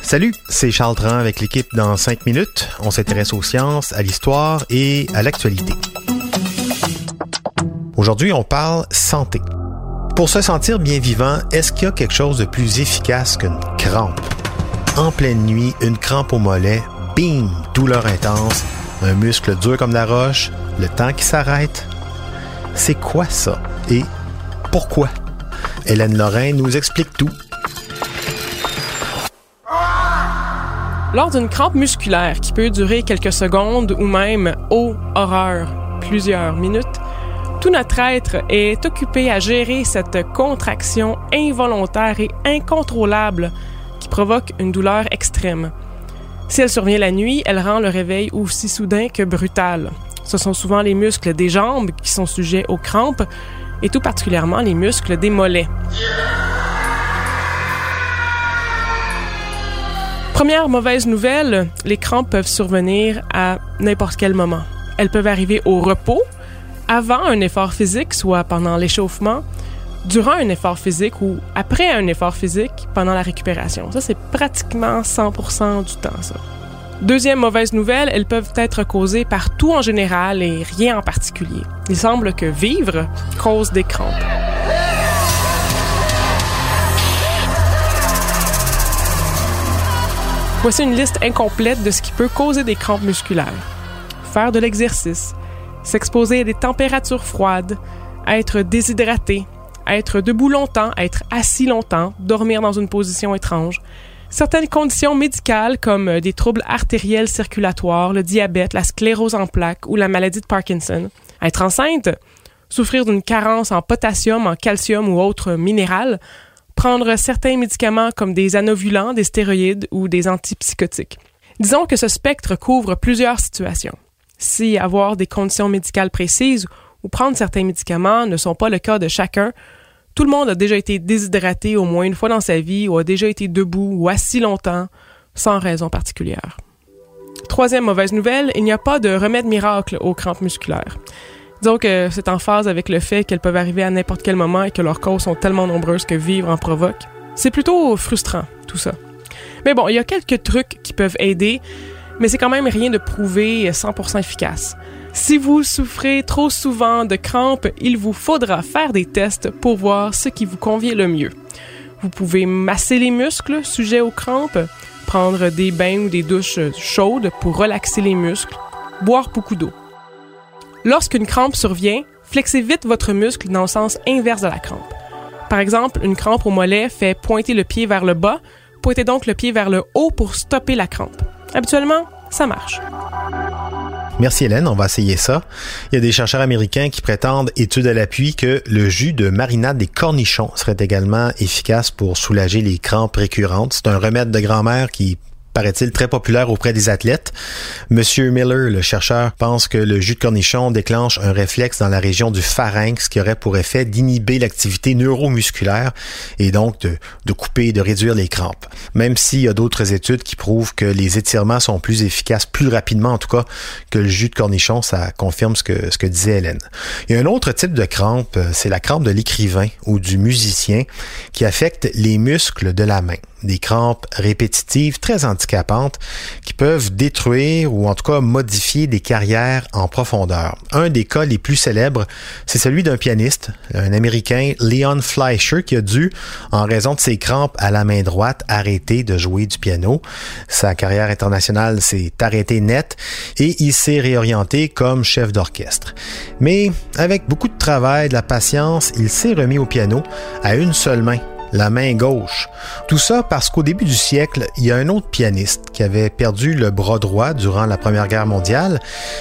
Salut, c'est Charles Tran avec l'équipe dans 5 minutes. On s'intéresse aux sciences, à l'histoire et à l'actualité. Aujourd'hui, on parle santé. Pour se sentir bien vivant, est-ce qu'il y a quelque chose de plus efficace qu'une crampe? En pleine nuit, une crampe au mollet, bing, douleur intense, un muscle dur comme la roche, le temps qui s'arrête. C'est quoi ça? Et pourquoi? Hélène Lorrain nous explique tout. Lors d'une crampe musculaire qui peut durer quelques secondes ou même, oh horreur, plusieurs minutes, tout notre être est occupé à gérer cette contraction involontaire et incontrôlable qui provoque une douleur extrême. Si elle survient la nuit, elle rend le réveil aussi soudain que brutal. Ce sont souvent les muscles des jambes qui sont sujets aux crampes et tout particulièrement les muscles des mollets. Première mauvaise nouvelle, les crampes peuvent survenir à n'importe quel moment. Elles peuvent arriver au repos, avant un effort physique, soit pendant l'échauffement, durant un effort physique ou après un effort physique pendant la récupération. Ça, c'est pratiquement 100% du temps, ça. Deuxième mauvaise nouvelle, elles peuvent être causées par tout en général et rien en particulier. Il semble que vivre cause des crampes. Voici une liste incomplète de ce qui peut causer des crampes musculaires. Faire de l'exercice, s'exposer à des températures froides, être déshydraté, être debout longtemps, être assis longtemps, dormir dans une position étrange. Certaines conditions médicales comme des troubles artériels circulatoires, le diabète, la sclérose en plaques ou la maladie de Parkinson. Être enceinte, souffrir d'une carence en potassium, en calcium ou autres minéral, prendre certains médicaments comme des anovulants, des stéroïdes ou des antipsychotiques. Disons que ce spectre couvre plusieurs situations. Si avoir des conditions médicales précises ou prendre certains médicaments ne sont pas le cas de chacun, tout le monde a déjà été déshydraté au moins une fois dans sa vie ou a déjà été debout ou assis longtemps sans raison particulière. Troisième mauvaise nouvelle, il n'y a pas de remède miracle aux crampes musculaires. Disons que c'est en phase avec le fait qu'elles peuvent arriver à n'importe quel moment et que leurs causes sont tellement nombreuses que vivre en provoque. C'est plutôt frustrant, tout ça. Mais bon, il y a quelques trucs qui peuvent aider, mais c'est quand même rien de prouvé 100% efficace. Si vous souffrez trop souvent de crampes, il vous faudra faire des tests pour voir ce qui vous convient le mieux. Vous pouvez masser les muscles sujets aux crampes, prendre des bains ou des douches chaudes pour relaxer les muscles, boire beaucoup d'eau. Lorsqu'une crampe survient, flexez vite votre muscle dans le sens inverse de la crampe. Par exemple, une crampe au mollet fait pointer le pied vers le bas, pointez donc le pied vers le haut pour stopper la crampe. Habituellement, ça marche. Merci Hélène, on va essayer ça. Il y a des chercheurs américains qui prétendent, études à l'appui, que le jus de marinade des cornichons serait également efficace pour soulager les crampes récurrentes. C'est un remède de grand-mère qui paraît-il, très populaire auprès des athlètes. Monsieur Miller, le chercheur, pense que le jus de cornichon déclenche un réflexe dans la région du pharynx qui aurait pour effet d'inhiber l'activité neuromusculaire et donc de, couper et de réduire les crampes. Même s'il y a d'autres études qui prouvent que les étirements sont plus efficaces, plus rapidement en tout cas, que le jus de cornichon, ça confirme ce que, ce que disait Hélène. Il y a un autre type de crampe, c'est la crampe de l'écrivain ou du musicien qui affecte les muscles de la main des crampes répétitives très qui peuvent détruire ou en tout cas modifier des carrières en profondeur. Un des cas les plus célèbres, c'est celui d'un pianiste, un Américain, Leon Fleischer, qui a dû, en raison de ses crampes à la main droite, arrêter de jouer du piano. Sa carrière internationale s'est arrêtée net et il s'est réorienté comme chef d'orchestre. Mais avec beaucoup de travail, de la patience, il s'est remis au piano à une seule main la main gauche. Tout ça parce qu'au début du siècle, il y a un autre pianiste qui avait perdu le bras droit durant la Première Guerre mondiale,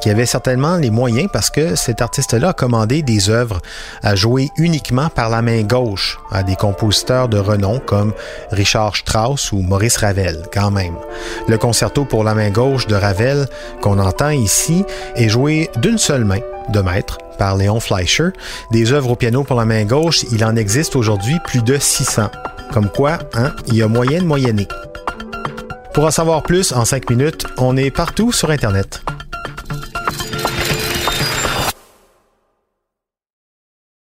qui avait certainement les moyens parce que cet artiste-là a commandé des œuvres à jouer uniquement par la main gauche à des compositeurs de renom comme Richard Strauss ou Maurice Ravel, quand même. Le concerto pour la main gauche de Ravel qu'on entend ici est joué d'une seule main de maître par Léon Fleischer. Des œuvres au piano pour la main gauche, il en existe aujourd'hui plus de 600. Comme quoi, hein, il y a moyen de. Pour en savoir plus en 5 minutes, on est partout sur Internet.